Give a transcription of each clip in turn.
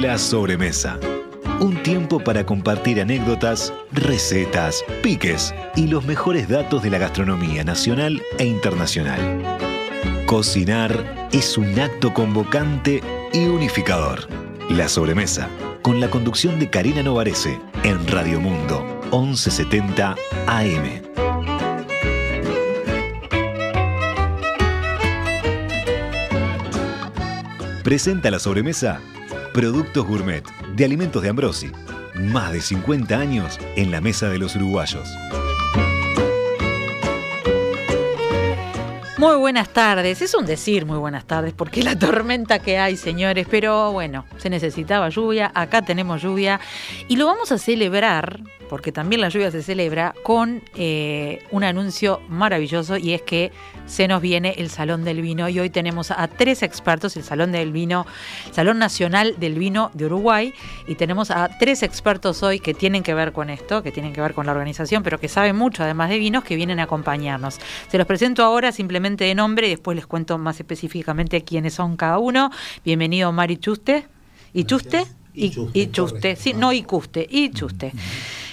La sobremesa. Un tiempo para compartir anécdotas, recetas, piques y los mejores datos de la gastronomía nacional e internacional. Cocinar es un acto convocante y unificador. La sobremesa, con la conducción de Karina Novarese en Radio Mundo, 1170 AM. Presenta la sobremesa Productos Gourmet de Alimentos de Ambrosi. Más de 50 años en la mesa de los uruguayos. Muy buenas tardes, es un decir muy buenas tardes, porque la tormenta que hay, señores, pero bueno, se necesitaba lluvia, acá tenemos lluvia y lo vamos a celebrar, porque también la lluvia se celebra, con eh, un anuncio maravilloso y es que se nos viene el Salón del Vino y hoy tenemos a tres expertos, el Salón del Vino, Salón Nacional del Vino de Uruguay, y tenemos a tres expertos hoy que tienen que ver con esto, que tienen que ver con la organización, pero que saben mucho además de vinos, que vienen a acompañarnos. Se los presento ahora simplemente de nombre y después les cuento más específicamente quiénes son cada uno. Bienvenido Mari Chuste. ¿Y Chuste? Y, Chuste, sí, no y Custe, y Chuste.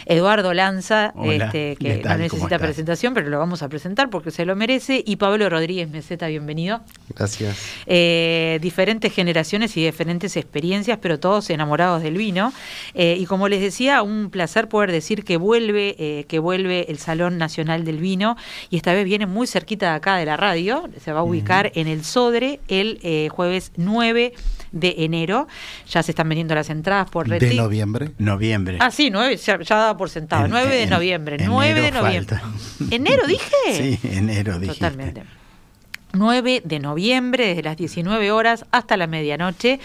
Eduardo Lanza, este, que no necesita presentación, pero lo vamos a presentar porque se lo merece, y Pablo Rodríguez Meseta, bienvenido. Gracias. Eh, diferentes generaciones y diferentes experiencias, pero todos enamorados del vino. Eh, y como les decía, un placer poder decir que vuelve, eh, que vuelve el Salón Nacional del Vino, y esta vez viene muy cerquita de acá de la radio, se va a ubicar en el Sodre el jueves 9 de enero. Ya se están vendiendo las entradas por ¿De noviembre? Noviembre. Ah, sí, 9, ya, daba por sentado. 9 de noviembre. 9 de noviembre. ¿Enero dije? Sí, enero dije. Totalmente. 9 de noviembre, desde las 19 horas hasta la medianoche.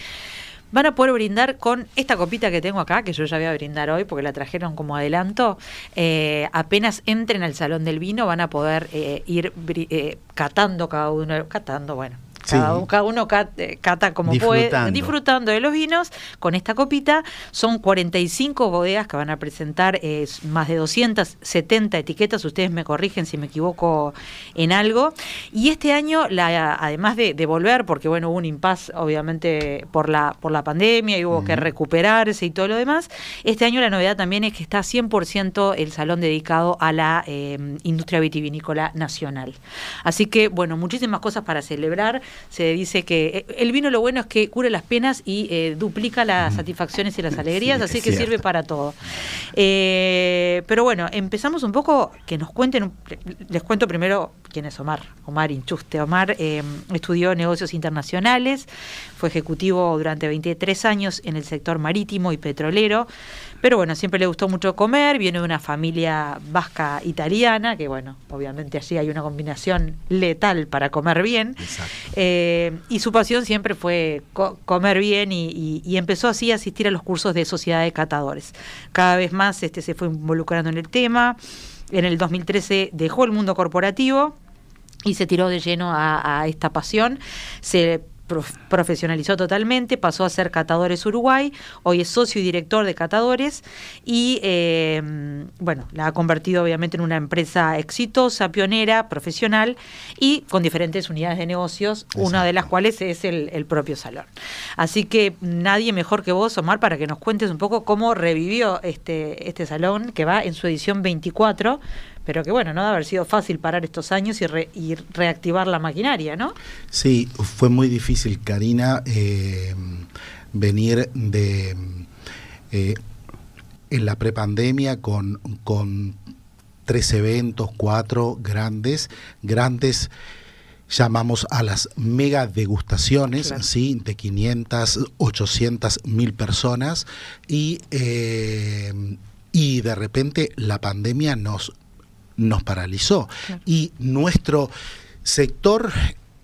Van a poder brindar con esta copita que tengo acá, que yo ya voy a brindar hoy porque la trajeron como adelanto. Eh, apenas entren al Salón del Vino van a poder eh, ir eh, catando cada uno, catando, bueno, cada, uno eh, cata, como puede, disfrutando de los vinos con esta copita. Son 45 bodegas que van a presentar más de 270 etiquetas. Ustedes me corrigen si me equivoco en algo. Y este año, la, además de, volver, porque bueno, hubo un impasse obviamente por la, por la pandemia y hubo que recuperarse y todo lo demás, este año la novedad también es que está 100% el salón dedicado a la eh, industria vitivinícola nacional. Así que, bueno, muchísimas cosas para celebrar se dice que eh, el vino lo bueno es que cura las penas y eh, duplica las satisfacciones y las alegrías, así que sirve para todo. Eh, pero bueno, empezamos un poco, que nos cuenten, les cuento primero quién es Omar, Omar Inchuste. Omar estudió negocios internacionales, fue ejecutivo durante 23 años en el sector marítimo y petrolero, pero bueno, siempre le gustó mucho comer, viene de una familia vasca italiana, que bueno, obviamente allí hay una combinación letal para comer bien. Eh, y su pasión siempre fue comer bien y, empezó así a asistir a los cursos de sociedad de catadores. Cada vez más este, se fue involucrando en el tema. En el 2013 dejó el mundo corporativo y se tiró de lleno a, a esta pasión. Se profesionalizó totalmente, pasó a ser Catadores Uruguay, hoy es socio y director de Catadores y eh, bueno, la ha convertido obviamente en una empresa exitosa, pionera, profesional y con diferentes unidades de negocios, una de las cuales es el, el, propio salón. Así que nadie mejor que vos, Omar, para que nos cuentes un poco cómo revivió este, este salón que va en su edición 24 pero que bueno, no debe haber sido fácil parar estos años y, reactivar la maquinaria, ¿no? Sí, fue muy difícil, Karina, eh, venir de eh, en la prepandemia con, con tres eventos, cuatro grandes, grandes llamamos a las mega degustaciones, ¿sí? de 500, 800 mil personas y, eh, y de repente la pandemia nos nos paralizó. Y nuestro sector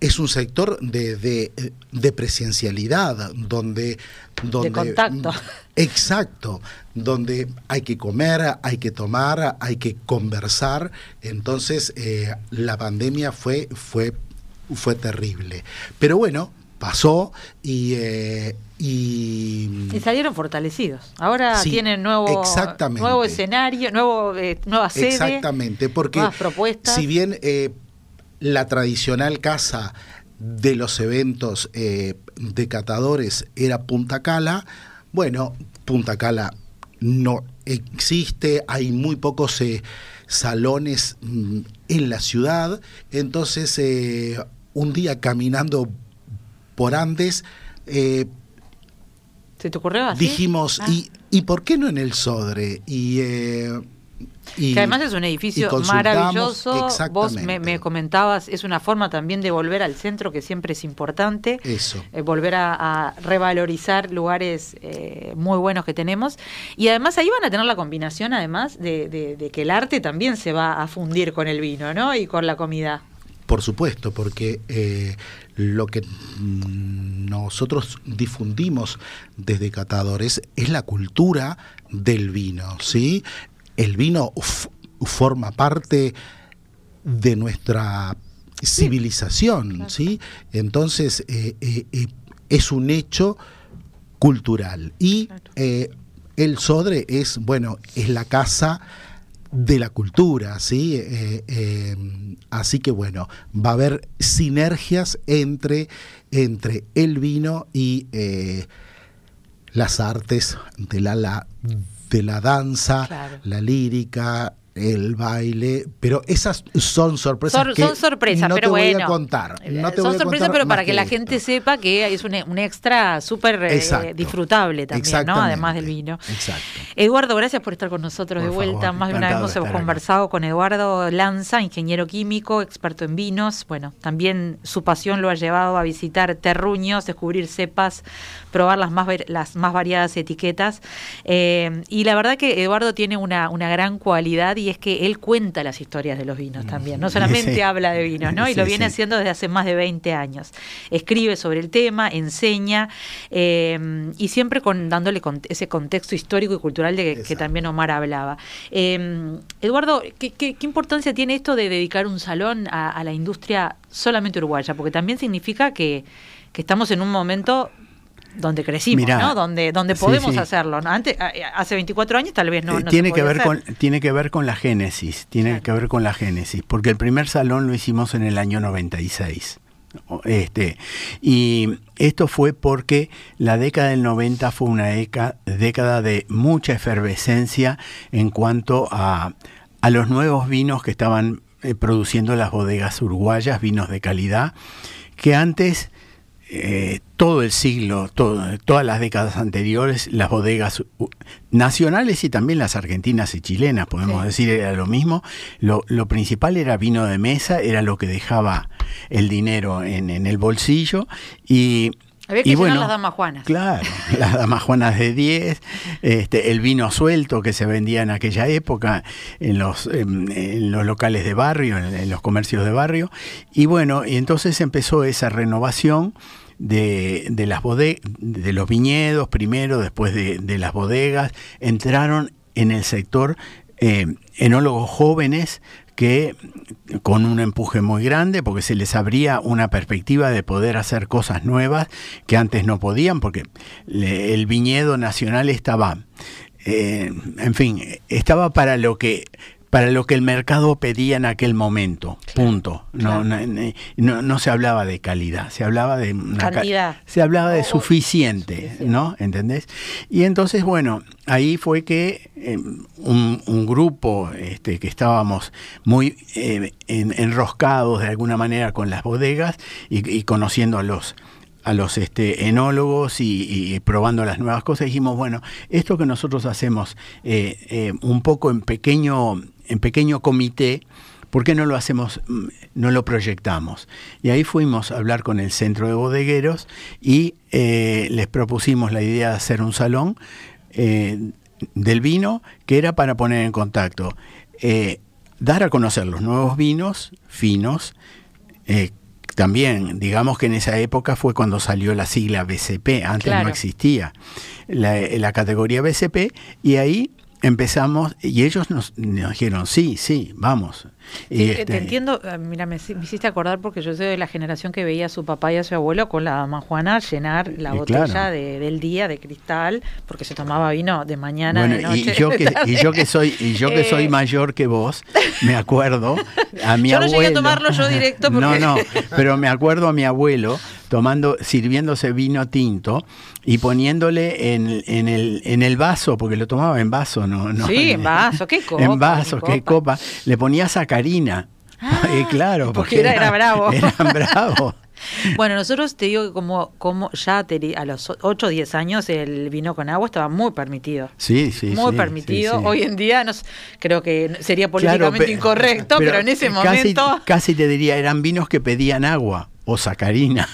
es un sector de, de, presencialidad, donde, donde... De contacto. Exacto, donde hay que comer, hay que tomar, hay que conversar. Entonces, eh, la pandemia fue, fue, fue terrible. Pero bueno, pasó y, eh, y, salieron fortalecidos. Ahora tienen nuevo, nuevo escenario, nuevo, eh, nueva sede. Exactamente, porque propuestas. si bien eh, la tradicional casa de los eventos de catadores era Punta Cala, Bueno, Punta Cala no existe, hay muy pocos eh, salones mm, en la ciudad, entonces eh, un día caminando por Andes, eh, ¿Se te ocurrió así? dijimos, Ah. ¿y, ¿y por qué no en el Sodre? Y, eh, y- que además es un edificio maravilloso. Vos me, me comentabas, es una forma también de volver al centro, que siempre es importante. Eso. eh, volver a, a revalorizar lugares eh, muy buenos que tenemos. Y además ahí van a tener la combinación, además, de, de- de que el arte también se va a fundir con el vino, ¿no? Y con la comida. Por supuesto, porque eh, lo que mm, nosotros difundimos desde Catadores es la cultura del vino, ¿sí? El vino forma parte de nuestra civilización, claro. ¿sí? Entonces, eh, eh, es un hecho cultural. Y Claro. el Sodre es, bueno, es la casa de la cultura, ¿sí? Eh, eh, así que bueno, va a haber sinergias entre, entre el vino y eh, las artes de la, la- de la danza, Claro. la lírica, el baile, pero esas son sorpresas Son, que son sorpresas, no pero te voy bueno. a contar. No Eh, te son voy a sorpresas, pero para que, la gente sepa que es un, un extra súper eh, disfrutable también, ¿no? Además del vino. Exacto. Eduardo, gracias por estar con nosotros Por de vuelta. favor, Más de una vez hemos acá. conversado con Eduardo Lanza, ingeniero químico, experto en vinos. Bueno, también su pasión lo ha llevado a visitar terruños, descubrir cepas, probar las más, las más variadas etiquetas. Eh, y la verdad que Eduardo tiene una, una gran cualidad y es que él cuenta las historias de los vinos también. No solamente Sí. habla de vinos, ¿no? Y lo viene sí. haciendo desde hace más de 20 años. Escribe sobre el tema, enseña eh, y siempre con, dándole con- ese contexto histórico y cultural de que, también Omar hablaba. Eh, Eduardo, ¿qué, qué, qué importancia tiene esto de dedicar un salón a, a la industria solamente uruguaya? Porque también significa que, que estamos en un momento donde crecimos, Mirá, ¿no? Donde, donde podemos sí. hacerlo. ¿no? Antes, a- hace 24 años tal vez no, Eh, no se tiene que ver hacer. con tiene que ver con la génesis tiene Claro. que ver con la génesis porque el primer salón lo hicimos en el año 96 O- este y esto fue porque la década del 90 fue una deca- década de mucha efervescencia en cuanto a, a los nuevos vinos que estaban eh, produciendo las bodegas uruguayas vinos de calidad que antes eh, todo el siglo, todo- todas las décadas anteriores, las bodegas nacionales y también las argentinas y chilenas, podemos Sí. decir, era lo mismo. Lo, lo principal era vino de mesa, era lo que dejaba el dinero en, en el bolsillo y... Había que y bueno, las damas juanas. Claro, las damas juanas de 10, este, el vino suelto que se vendía en aquella época en los, en, en los locales de barrio, en, en los comercios de barrio. Y bueno, y entonces empezó esa renovación de, de las bode- de los viñedos primero, después de, de las bodegas. Entraron en el sector eh, enólogos jóvenes que con un empuje muy grande, porque se les abría una perspectiva de poder hacer cosas nuevas que antes no podían, porque el viñedo nacional estaba, eh, en fin, estaba para lo que para lo que el mercado pedía en aquel momento, punto. No, claro. no, no- no se hablaba de calidad, se hablaba de una Cantidad. se hablaba de suficiente, suficiente. ¿no? ¿Entendés? Y entonces, bueno, ahí fue que eh, un, un grupo este, que estábamos muy eh, en- enroscados de alguna manera con las bodegas y, y conociendo a los a los este, enólogos y, y probando las nuevas cosas, dijimos, bueno, esto que nosotros hacemos eh, eh, un poco en pequeño, en pequeño comité, ¿por qué no lo hacemos, mm, no lo proyectamos? Y ahí fuimos a hablar con el centro de bodegueros y eh, les propusimos la idea de hacer un salón eh, del vino que era para poner en contacto, eh, dar a conocer los nuevos vinos finos, también, digamos que en esa época fue cuando salió la sigla BCP, antes Claro. no existía la, la categoría BCP, y ahí empezamos, y ellos nos, nos dijeron, sí, sí, vamos. Y Sí, este, Te entiendo, eh, mira, me, me hiciste acordar porque yo soy de la generación que veía a su papá y a su abuelo con la dama Juana llenar la botella claro. de- del día de cristal, porque se tomaba vino de mañana, de noche. y yo que, y yo que soy y yo que soy Eh, mayor que vos, me acuerdo a mi Yo no abuelo. llegué a tomarlo yo directo porque- No, no, pero me acuerdo a mi abuelo tomando, sirviéndose vino tinto y poniéndole en, en, el, en el vaso, porque lo tomaba en vaso, ¿no? no sí, en vaso, qué copa. En vaso, qué copa. Le ponía sacarina. Ah, y claro, porque, era, era bravo. Eran bravos. Bueno, nosotros te digo que como, como ya a los 8 o 10 años el vino con agua estaba muy permitido. Sí, sí. Muy sí, permitido. sí, sí. Hoy en día no, creo que sería políticamente Claro, incorrecto, pero, en ese casi, momento Casi te diría, eran vinos que pedían agua o sacarina.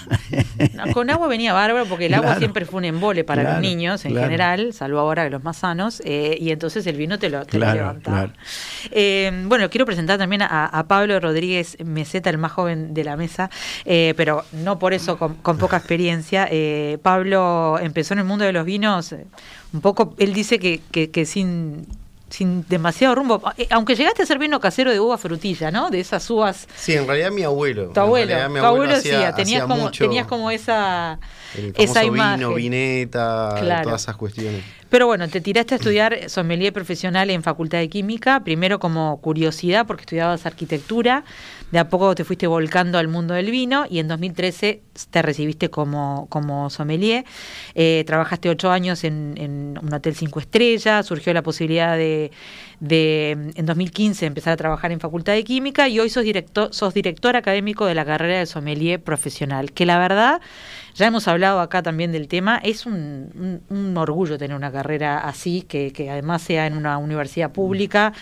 no, con agua venía bárbaro porque el agua siempre fue un embole para Claro, los niños en claro. general, salvo ahora que los más sanos, eh, y entonces el vino te lo, te levantaba. Eh, bueno, quiero presentar también a, a Pablo Rodríguez Meseta, el más joven de la mesa, eh, pero no por eso con, con poca experiencia. Pablo empezó en el mundo de los vinos un poco, él dice que, que, que sin sin demasiado rumbo, Eh, aunque llegaste a hacer vino casero de uva frutilla, ¿no? De esas uvas. Sí, en realidad mi abuelo. Tu abuelo, realidad mi tu abuelo hacía- decía, tenías, hacía como, mucho tenías como esa, el esa imagen. vino, vineta, Claro. todas esas cuestiones. Pero bueno, te tiraste a estudiar sommelier profesional en Facultad de Química, primero como curiosidad porque estudiabas arquitectura, de a poco te fuiste volcando al mundo del vino y en 2013 te recibiste como, como sommelier. Eh, trabajaste ocho años en, un hotel cinco estrellas, surgió la posibilidad de, de, en 2015 empezar a trabajar en Facultad de Química y hoy sos director, sos director académico de la carrera de sommelier profesional, que la verdad, ya hemos hablado acá también del tema, es un, un- un orgullo tener una carrera así, que, que además sea en una universidad pública,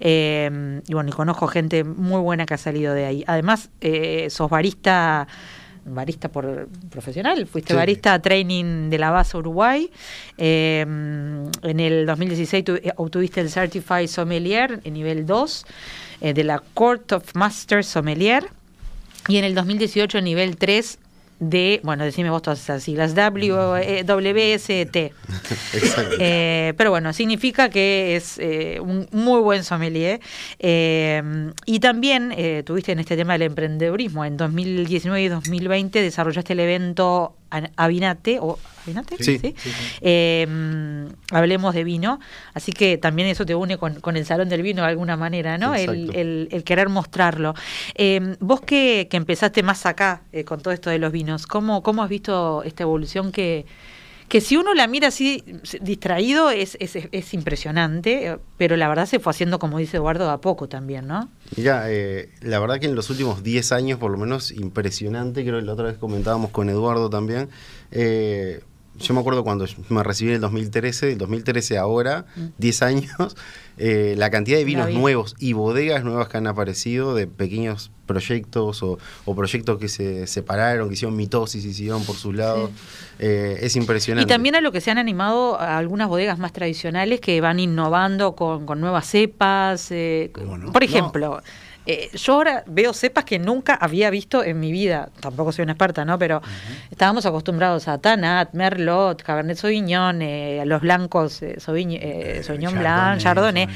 eh, y bueno, y conozco gente muy buena que ha salido de ahí. Además, eh, sos barista barista por profesional, fuiste Sí. barista training de la base Uruguay. Eh, en el 2016 tu- eh, obtuviste el Certified Sommelier en nivel 2 eh, de la Court of Masters Sommelier y en el 2018 en nivel 3 de, bueno, decime vos todas esas siglas, W, eh, WST. Eh, pero bueno, significa que es eh, un muy buen sommelier. Eh, y también eh, tuviste en este tema del emprendedurismo. En 2019 y 2020 desarrollaste el evento Avinate, o Eh, mm, hablemos de vino. Así que también eso te une con, con el Salón del Vino de alguna manera, ¿no? El, el- el querer mostrarlo. Eh, vos que, que empezaste más acá eh, con todo esto de los vinos, ¿cómo, cómo has visto esta evolución que, que si uno la mira así distraído es, es, es impresionante, eh, pero la verdad se fue haciendo, como dice Eduardo, a poco también, ¿no? Mira, eh, la verdad que en los últimos 10 años, por lo menos, impresionante, creo que la otra vez comentábamos con Eduardo también. eh, yo me acuerdo cuando me recibí en el 2013, el 2013 ahora, 10 años, eh, la cantidad de vinos Mm. Nuevos y bodegas nuevas que han aparecido de pequeños proyectos o, o proyectos que se separaron, que hicieron mitosis y siguieron por sus lados, eh, es impresionante. Y también a lo que se han animado a algunas bodegas más tradicionales que van innovando con, con nuevas cepas. eh. Por ejemplo, eh, yo ahora veo cepas que nunca había visto en mi vida. Tampoco soy una experta, ¿no? Pero estábamos acostumbrados a Tanat, Merlot, Cabernet Sauvignon, eh, a los blancos, eh, Sauvign- eh, Sauvignon Blanc, Chardonnay.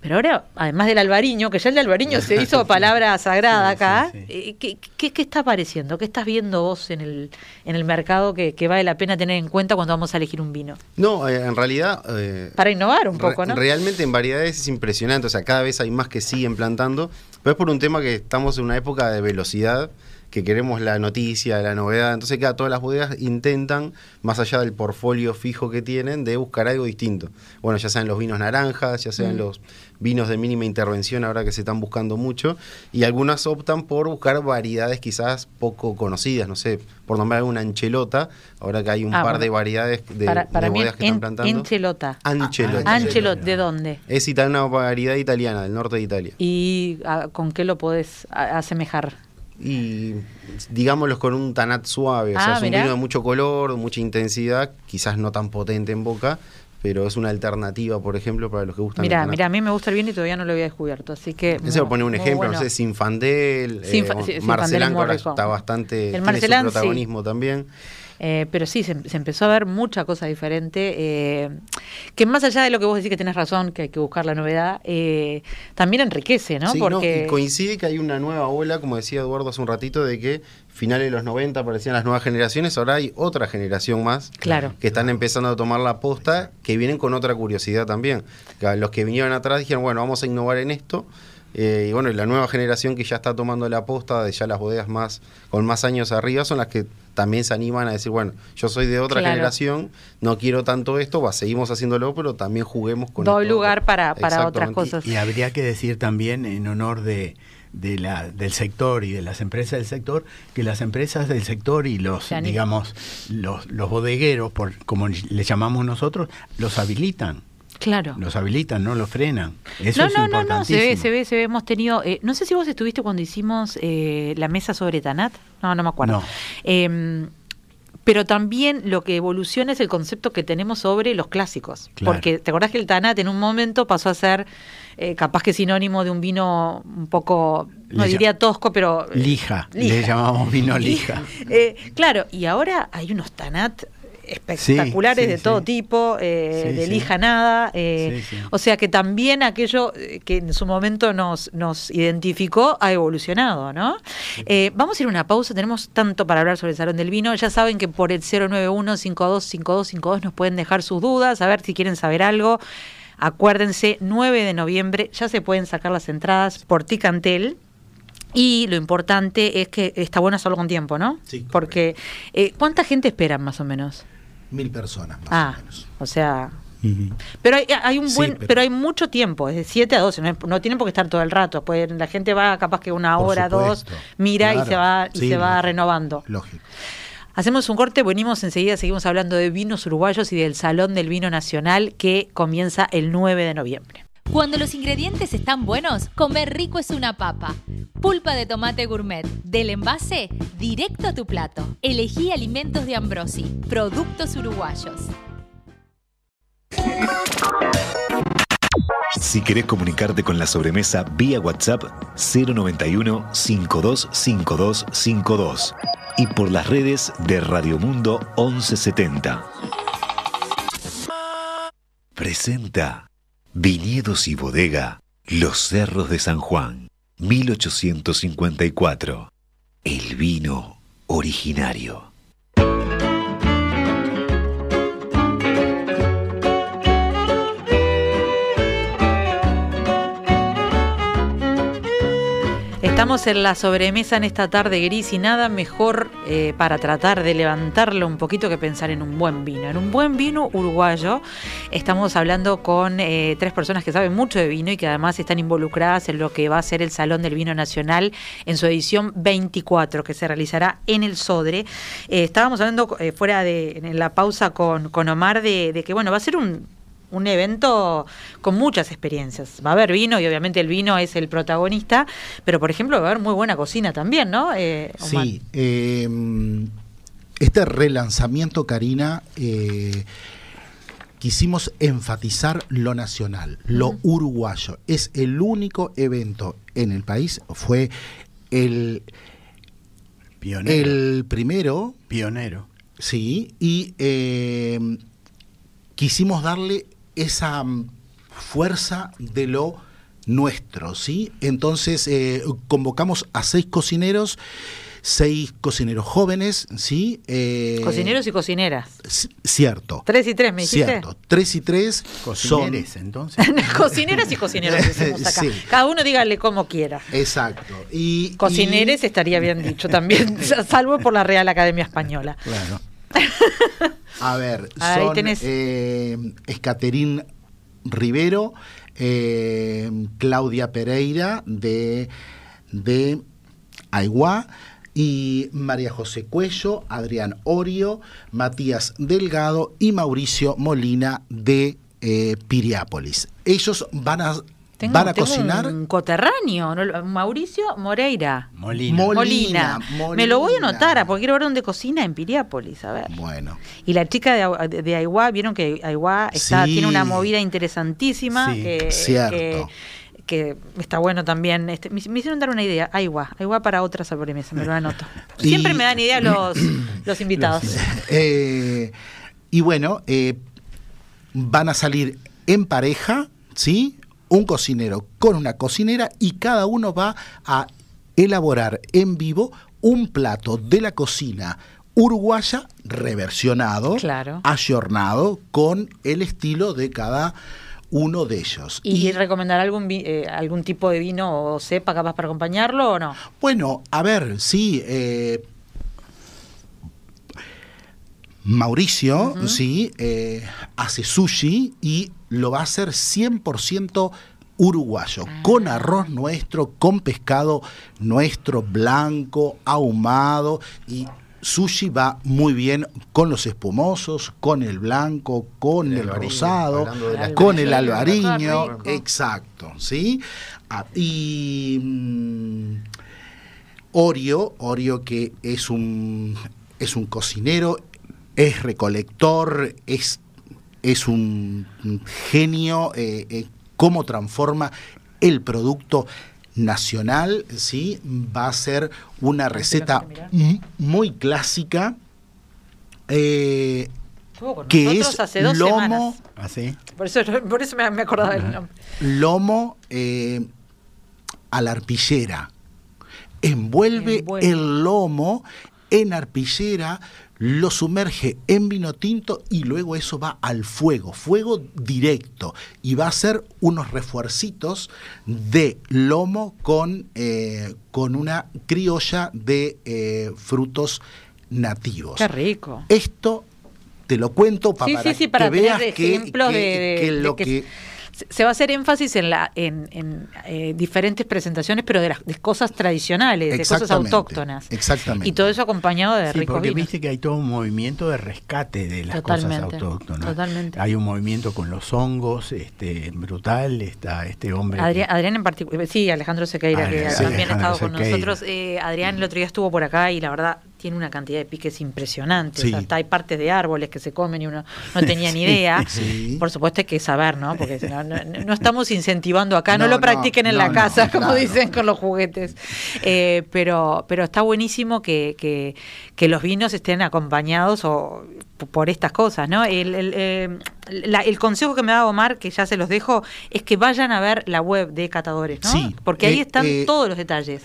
Pero ahora, además del albariño, que ya el de albariño se hizo palabra sagrada Sí, acá, sí, sí. eh, ¿qué, qué, qué está apareciendo? ¿Qué estás viendo vos en el, en el mercado que, que vale la pena tener en cuenta cuando vamos a elegir un vino? No, eh, en realidad... eh, Para innovar un Re- poco, ¿no? Realmente en variedades es impresionante, o sea, cada vez hay más que siguen plantando, pero es por un tema que estamos en una época de velocidad, que queremos la noticia, la novedad, entonces cada todas las bodegas intentan, más allá del portfolio fijo que tienen, de buscar algo distinto. Bueno, ya sean los vinos naranjas, ya sean Mm. los vinos de mínima intervención, ahora que se están buscando mucho, y algunas optan por buscar variedades quizás poco conocidas, no sé, por nombrar alguna anchelota, ahora que hay un Ah, par bueno. de variedades de, para para de mí, bodegas que están plantando. enchelota. Anchelota. Ah, Ancelot, ¿de dónde? Es una variedad italiana, del norte de Italia. ¿Y ah, con qué lo podés a- asemejar? Y digámoslos con un tanat suave, o Ah, sea, es un mirá. vino de mucho color, mucha intensidad, quizás no tan potente en boca, pero es una alternativa, por ejemplo, para los que gustan Mira, el mira, a mí me gusta el vino y todavía no lo había descubierto, así que... Ese por poner un ejemplo, bueno. no sé, Sinfandel, Sinfa- eh, Sinfandel Marcelán, ahora está bastante, El tiene Marcelán, su sí. protagonismo también. Eh, pero sí, se, se empezó a ver mucha cosa diferente, eh, que más allá de lo que vos decís que tenés razón, que hay que buscar la novedad, eh, también enriquece, ¿no? Sí, no, Porque y coincide que hay una nueva ola, como decía Eduardo hace un ratito, de que finales de los 90 aparecían las nuevas generaciones, ahora hay otra generación más Claro. que están empezando a tomar la posta, que vienen con otra curiosidad también. Los que vinieron atrás dijeron, bueno, vamos a innovar en esto. eh, y bueno, la nueva generación que ya está tomando la posta, de ya las bodegas más con más años arriba, son las que también se animan a decir, bueno, yo soy de otra Claro. generación, no quiero tanto esto, va, seguimos haciéndolo, pero también juguemos con Doy esto lugar otro". para- para otras cosas. Y habría que decir también, en honor de, de la, del sector y de las empresas del sector, que las empresas del sector y los, digamos, los, los bodegueros, por, como le llamamos nosotros, los habilitan. Claro. Los habilitan, no los frenan. Eso no, es no, no, no, se ve, se ve, se ve. Hemos tenido. eh, no sé si vos estuviste cuando hicimos eh, la mesa sobre Tanat. No, no me acuerdo. No. Em, pero también lo que evoluciona es el concepto que tenemos sobre los clásicos. Claro. Porque te acordás que el Tanat en un momento pasó a ser eh, capaz que sinónimo de un vino un poco, no Le diría tosco, pero... eh, Lija, le llamamos vino lija. Eh, claro, y ahora hay unos Tanat espectaculares Sí, sí, de todo sí. tipo, eh, de lija nada. eh. O sea que también aquello eh, que en su momento nos, nos identificó ha evolucionado, ¿no? Eh, vamos a ir a una pausa, tenemos tanto para hablar sobre el Salón del Vino. Ya saben que por el 091-525252 nos pueden dejar sus dudas, a ver si quieren saber algo. Acuérdense, 9 de noviembre ya se pueden sacar las entradas por Ticantel. Y lo importante es que está bueno hacerlo con tiempo, ¿no? Sí, correcto. Porque, eh, ¿cuánta gente esperan más o menos? Mil personas más ah, o menos. o sea, pero hay, hay un Sí, buen, pero... pero- hay mucho tiempo, es de 7 a 12, no, tienen por qué estar todo el rato, pues la gente va capaz que una hora, dos, supuesto, mira y se va y Sí, se va lógico. renovando. Lógico. Hacemos un corte, venimos enseguida, seguimos hablando de vinos uruguayos y del Salón del Vino Nacional que comienza el 9 de noviembre. Cuando los ingredientes están buenos, comer rico es una papa. Pulpa de tomate gourmet, del envase directo a tu plato. Elegí alimentos de Ambrosi, productos uruguayos. Si querés comunicarte con la sobremesa vía WhatsApp 091 525252 y por las redes de Radio Mundo 1170. Presenta Viñedos y Bodega Los Cerros de San Juan 1854. El vino originario. Estamos en la sobremesa en esta tarde gris y nada mejor eh, para tratar de levantarlo un poquito que pensar en un buen vino. En un buen vino uruguayo estamos hablando con eh, tres personas que saben mucho de vino y que además están involucradas en lo que va a ser el Salón del Vino Nacional en su edición 24 que se realizará en el Sodre. Eh, estábamos hablando eh, fuera de la pausa con, con Omar de, de que bueno va a ser un un evento con muchas experiencias. Va a haber vino y obviamente el vino es el protagonista, pero por ejemplo va a haber muy buena cocina también, ¿no? Eh? Sí, eh, este relanzamiento, Karina, eh, quisimos enfatizar lo nacional, lo uruguayo. Es el único evento en el país, fue el, Pionero. el primero, Pionero. sí, y eh, quisimos darle esa mm, fuerza de lo nuestro, ¿sí? Entonces eh, convocamos a seis cocineros, seis cocineros jóvenes, ¿sí? Eh, Cocineros y cocineras. Cierto. Tres y tres, me dijiste. Cierto. Tres y tres Cocineres, son... entonces. Cocineras y cocineros decimos acá. Sí. Cada uno dígale como quiera. Exacto. Y, Cocineres y- estaría bien dicho también, salvo por la Real Academia Española. Claro. A ver, Ahí son tenés. eh, Escaterín Rivero, eh, Claudia Pereira de, de Aiguá y María José Cuello, Adrián Orio, Matías Delgado y Mauricio Molina de eh, Piriápolis. Ellos van a, Tengo, van a tengo cocinar. un coterráneo, ¿no? Mauricio Moreira. Molina. Mol- Molina. Molina, Me lo voy a anotar, ah, porque quiero ver dónde cocina en Piriápolis, a ver. Bueno, Y la chica de, de, de Aiguá, vieron que Aiguá está, Sí. tiene una movida interesantísima. Sí. que, Cierto. Que, que está bueno también. Este, me, me hicieron dar una idea. Aiguá, Aiguá para otra sobremesa, me lo anoto. Y- Siempre me dan idea los, los invitados. Eh, y bueno, eh, van a salir en pareja, ¿sí? Un cocinero con una cocinera y cada uno va a elaborar en vivo un plato de la cocina uruguaya reversionado, Claro. ayornado con el estilo de cada uno de ellos. ¿Y, recomendar algún, eh, algún tipo de vino o cepa capaz para acompañarlo o no? Bueno, a ver, sí. eh, Mauricio, sí, eh, hace sushi y lo va a hacer 100% uruguayo, con arroz nuestro, con pescado nuestro, blanco, ahumado y sushi va muy bien con los espumosos, con el blanco, con El el, albariño, rosado, la con el albariño, exacto, ¿sí? Ah, y mm, Orio, Orio que es un, es un cocinero, es recolector, es, es un genio, eh, eh, cómo transforma el producto nacional, ¿sí? Va a ser una receta muy clásica. eh, que es hace dos lomo, semanas. ¿Así? Por eso, por eso me, me acordaba del nombre. lomo eh, a la arpillera. Envuelve, Envuelve. el lomo en arpillera, lo sumerge en vino tinto y luego eso va al fuego, fuego directo. Y va a ser unos refuercitos de lomo con, eh, con una criolla de eh, frutos nativos. Qué rico. Esto te lo cuento Sí, para sí, sí, para que veas que, ejemplos que- de, de- que de lo que que se- va a hacer énfasis en la en, en, eh, diferentes presentaciones, pero de las de cosas tradicionales, de cosas autóctonas. exactamente. Y todo eso acompañado de Sí, ricos porque vinos. viste que hay todo un movimiento de rescate de las Totalmente, cosas autóctonas. totalmente. Hay un movimiento con los hongos, este brutal, está este hombre. que- Adrián, Adrián en particular, sí, Alejandro Sequeira, que Adrián, sí, también ha estado con nosotros. Eh, Adrián el otro día estuvo por acá y la verdad tiene una cantidad de piques impresionantes. Sí. Hasta hay partes de árboles que se comen y uno no tenía ni idea. sí. Por supuesto hay que saber, ¿no? Porque no, no- no estamos incentivando acá, no, No, lo practiquen en la casa, como claro. dicen con los juguetes. Eh, pero, pero está buenísimo que, que, que los vinos estén acompañados o por estas cosas, ¿no? El, el, eh, la- el consejo que me da Omar, que ya se los dejo, es que vayan a ver la web de Catadores, ¿no? Sí, Porque ahí eh, están eh, todos los detalles.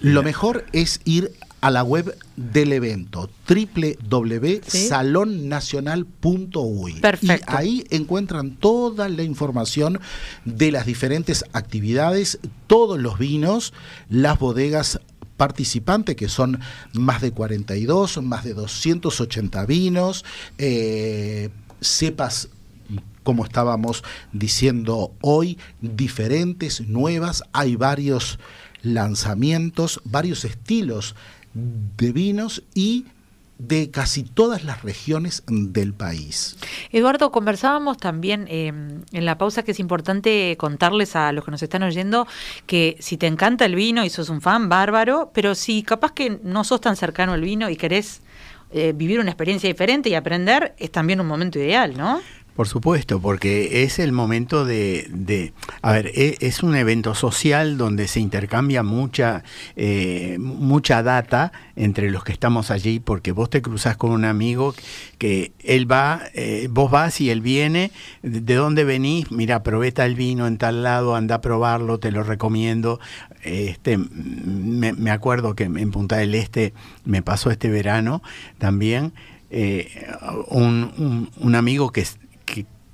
Lo mejor es ir a la web del evento www.salonnacional.uy y ahí encuentran toda la información de las diferentes actividades, todos los vinos, las bodegas participantes que son más de 42, más de 280 vinos, eh, cepas como estábamos diciendo hoy, diferentes, nuevas, hay varios lanzamientos, varios estilos de vinos y de casi todas las regiones del país. Eduardo, conversábamos también eh, en la pausa que es importante contarles a los que nos están oyendo que si te encanta el vino y sos un fan, bárbaro, pero si capaz que no sos tan cercano al vino y querés eh, vivir una experiencia diferente y aprender, es también un momento ideal, ¿no? Por supuesto, porque es el momento de, de- a ver, e- es, un evento social donde se intercambia mucha, eh, mucha data entre los que estamos allí, porque vos te cruzás con un amigo que él va, eh, vos vas y él viene, ¿de de dónde venís? Mira, probé tal vino en tal lado, anda a probarlo, te lo recomiendo. Este, me, me acuerdo que en Punta del Este me pasó este verano también. eh, un, un- un amigo que,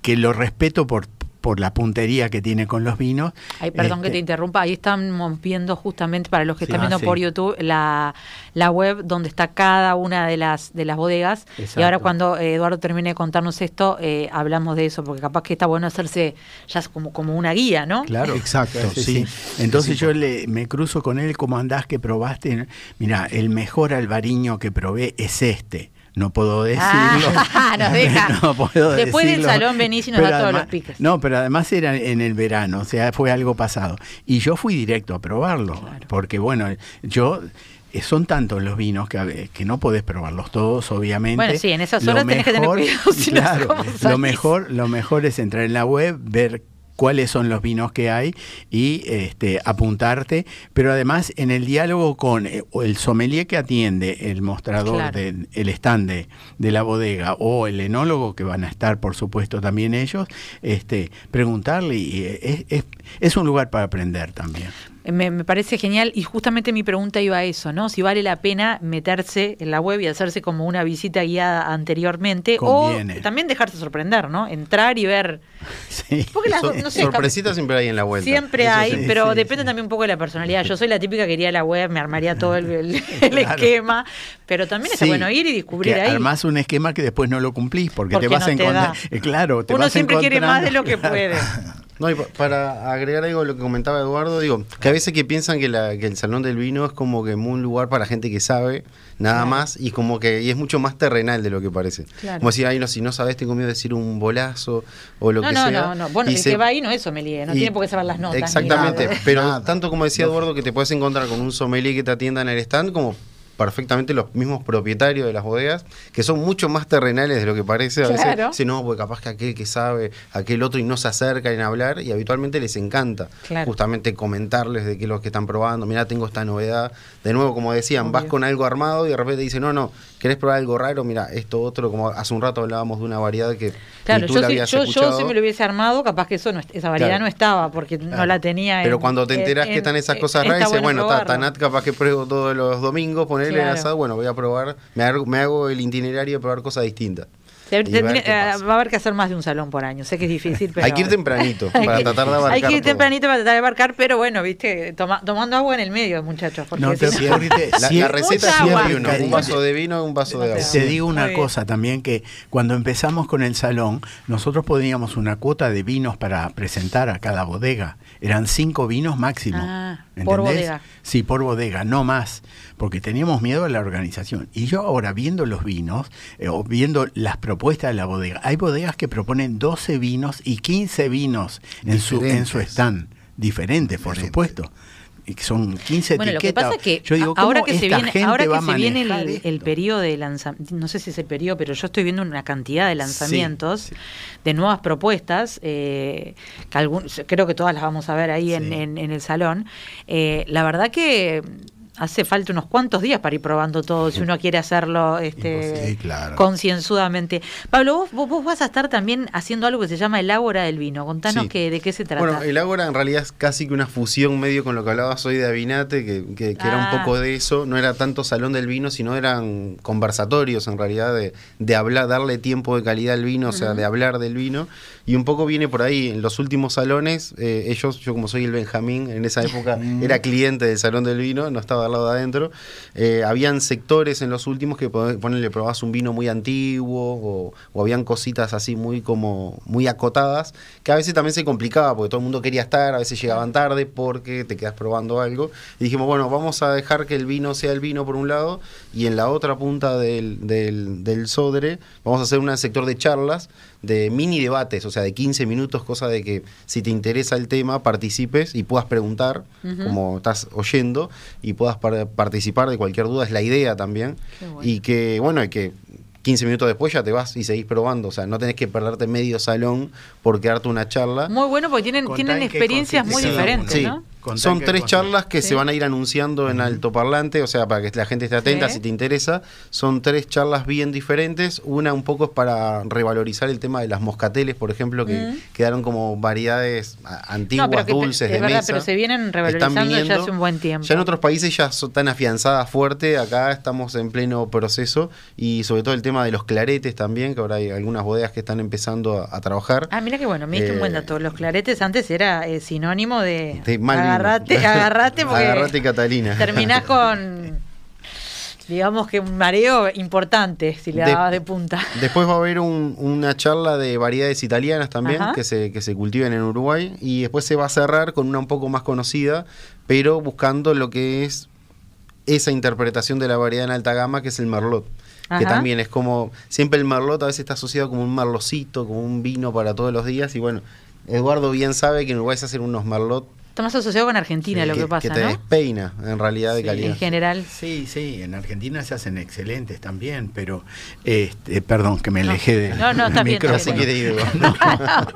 que, lo respeto por, por la puntería que tiene con los vinos. Ay, perdón que Este, te interrumpa, ahí están viendo justamente para los que Sí. están Ah, viendo sí. por YouTube la, la web donde está cada una de las de las bodegas y ahora cuando eh, Eduardo termine de contarnos esto eh, hablamos de eso porque capaz que está bueno hacerse ya como, como una guía, ¿no? Claro, Exacto, Sí, sí. sí. Entonces Es yo le, me cruzo con él, ¿cómo andás? que probaste? Mira, el mejor albariño que probé es este. No puedo decirlo. Ah, nos deja. No puedo Después del salón venís y nos Pero da todos además- los piques. No, pero además era en el verano, o sea, fue algo pasado. Y yo fui directo a probarlo, Claro. porque bueno, yo... eh, Son tantos los vinos que, ver, que no podés probarlos todos, obviamente. Bueno, sí, en esas Lo horas tenés que tener cuidado si claro, lo mejor, lo mejor es entrar en la web, ver cuáles son los vinos que hay y este, apuntarte, pero además en el diálogo con eh, el sommelier que atiende el mostrador, Claro. de- stand de, de la bodega o el enólogo que van a estar, por supuesto, también ellos, este, preguntarle y eh, es, es- es un lugar para aprender también. Me, me parece genial y justamente mi pregunta iba a eso, ¿no? Si vale la pena meterse en la web y hacerse como una visita guiada anteriormente Conviene. o también dejarse sorprender, ¿no? Entrar y ver. Sí. Porque las, So- no sé, sorpresitas siempre hay en la vuelta. Siempre Eso hay, sí. pero sí, depende sí. también un poco de la personalidad. Yo soy la típica que iría a la web, me armaría todo el, el- el Claro. esquema, pero también está Sí, bueno ir y descubrir que ahí. Armás un esquema que después no lo cumplís porque, Porque te vas no a encontrar. eh, claro, te Uno vas siempre quiere más de lo que puede. No, y pa- para agregar algo a lo que comentaba Eduardo, digo, que a veces que piensan que, la- que el Salón del Vino es como que un lugar para gente que sabe, nada Claro. más, y como que y es mucho más terrenal de lo que parece. Claro. Como decir, ay, no, si no sabes, tengo miedo de decir un bolazo o lo No, que no, sea. no, no. Bueno, Y el se- que va ahí no es sommelier, no y- tiene por qué saber las notas. Exactamente, pero Nada. tanto como decía Eduardo que te puedes encontrar con un sommelier que te atienda en el stand como perfectamente los mismos propietarios de las bodegas, que son mucho más terrenales de lo que parece. A Claro. veces dicen, no, porque capaz que aquel que sabe, aquel otro y no se acerca en hablar, y habitualmente les encanta Claro. justamente comentarles de qué es lo que están probando. Mira, tengo esta novedad. De nuevo, como decían, vas con algo armado y de repente dicen, no, no, ¿querés probar algo raro? Mira, esto otro, como hace un rato hablábamos de una variedad que Claro, ni tú yo, la si, habías yo, yo escuchado. si me lo hubiese armado, capaz que eso no, esa variedad Claro. no estaba, porque no la tenía. Pero en- cuando te enteras en- que están esas en- cosas raras, está dices, bueno, probarlo. Tanat capaz que pruebo todos los domingos, ponerle el asado, bueno, voy a probar, me hago, me hago el itinerario de probar cosas distintas. Te- Y pasa. va a haber que hacer más de un salón por año. Sé que es difícil, pero. Hay que ir tempranito para que- tratar de abarcar Hay que ir todo. tempranito para tratar de abarcar, pero bueno, viste, toma- tomando agua en el medio, muchachos. Porque No, si te- no- porque La, la siempre- receta siempre uno, un vaso de vino, un vaso de agua. Te digo Muy una bien. cosa también que cuando empezamos con el salón, nosotros poníamos una cuota de vinos para presentar a cada bodega. Eran cinco vinos máximo. Ah, por ¿entendés? bodega. Sí, por bodega, no más, porque teníamos miedo a la organización. Y yo ahora viendo los vinos, eh, o viendo las propuestas de la bodega, hay bodegas que proponen 12 vinos y 15 vinos en su, en su Diferentes. stand, diferentes, por Diferentes. supuesto. Y que son 15 Bueno, lo que pasa es que yo digo, a- ahora ¿cómo que se viene, ahora que se viene el, periodo de lanzamiento, no sé si es el periodo, pero yo estoy viendo una cantidad de lanzamientos sí. de nuevas propuestas, eh, que algún- creo que todas las vamos a ver ahí en- en el salón. Eh, la verdad que hace falta unos cuantos días para ir probando todo, si uno quiere hacerlo este, Sí, claro. concienzudamente. Pablo, vos, vos, vos vas a estar también haciendo algo que se llama el Ágora del Vino. Contanos Sí. que, de qué se trata. Bueno, el Ágora en realidad es casi que una fusión medio con lo que hablabas hoy de Abinate, que, que- que era Ah. un poco de eso. No era tanto salón del vino, sino eran conversatorios en realidad de, de hablar, darle tiempo de calidad al vino, o sea, de hablar del vino. Y un poco viene por ahí. En los últimos salones, eh, ellos, yo como soy el Benjamín, en esa época era cliente del salón del vino, no estaba lado de adentro. Eh, habían sectores en los últimos que ponerle probabas un vino muy antiguo o, o habían cositas así muy como muy acotadas que a veces también se complicaba porque todo el mundo quería estar, a veces llegaban tarde porque te quedas probando algo y dijimos bueno vamos a dejar que el vino sea el vino por un lado y en la otra punta del, del, del Sodre vamos a hacer un sector de charlas de mini debates, o sea, de 15 minutos, cosa de que si te interesa el tema, participes y puedas preguntar, como estás oyendo, y puedas par- participar de cualquier duda, es la idea también. Bueno. Y que, bueno, y que 15 minutos después ya te vas y seguís probando, o sea, no tenés que perderte medio salón por quedarte una charla. Muy bueno porque tienen, Contá tienen experiencias muy diferentes, Sí. ¿no? Contá Son tres charlas que Sí. se van a ir anunciando en altoparlante, o sea, para que la gente esté atenta Sí. si te interesa. Son tres charlas bien diferentes. Una un poco es para revalorizar el tema de las moscateles, por ejemplo, que quedaron como variedades antiguas, No, pero que- dulces, es de verdad, mesa. pero se vienen Están revalorizando ya hace un buen tiempo. Ya en otros países ya son tan afianzadas fuerte, acá estamos en pleno proceso y sobre todo el tema de los claretes también, que ahora hay algunas bodegas que están empezando a, a trabajar. Ah, mira qué bueno, me diste un buen Eh, dato. Los claretes antes era eh, sinónimo de, de mal vino. Agarrate, agarrate porque Agarrate, Catalina. terminás con, digamos que un mareo importante si le De- dabas de punta. Después va a haber un- una charla de variedades italianas también Ajá. que se, que se cultiven en Uruguay y después se va a cerrar con una un poco más conocida, pero buscando lo que es esa interpretación de la variedad en alta gama que es el merlot. Que Ajá. también es como, siempre el merlot a veces está asociado como un merlocito, como un vino para todos los días. Y bueno, Eduardo bien sabe que en Uruguay se hacen unos merlot Está más asociado con Argentina lo que, pasa, te ¿no? despeina en realidad de Sí. calidad. En general. Sí, sí, en Argentina se hacen excelentes también, pero, este, perdón, que me alejé de No, no, está bien, está.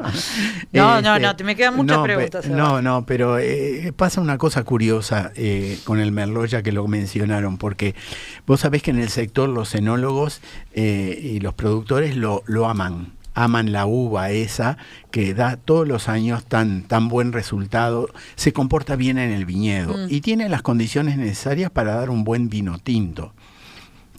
No, no, Este, no, te me quedan muchas no, pe- preguntas, No, no, pero eh, pasa una cosa curiosa eh, con el Merlot, ya que lo mencionaron, porque vos sabés que en el sector los enólogos eh, y los productores lo, lo aman. Aman la uva esa que da todos los años tan, tan buen resultado, se comporta bien en el viñedo Mm. y tiene las condiciones necesarias para dar un buen vino tinto.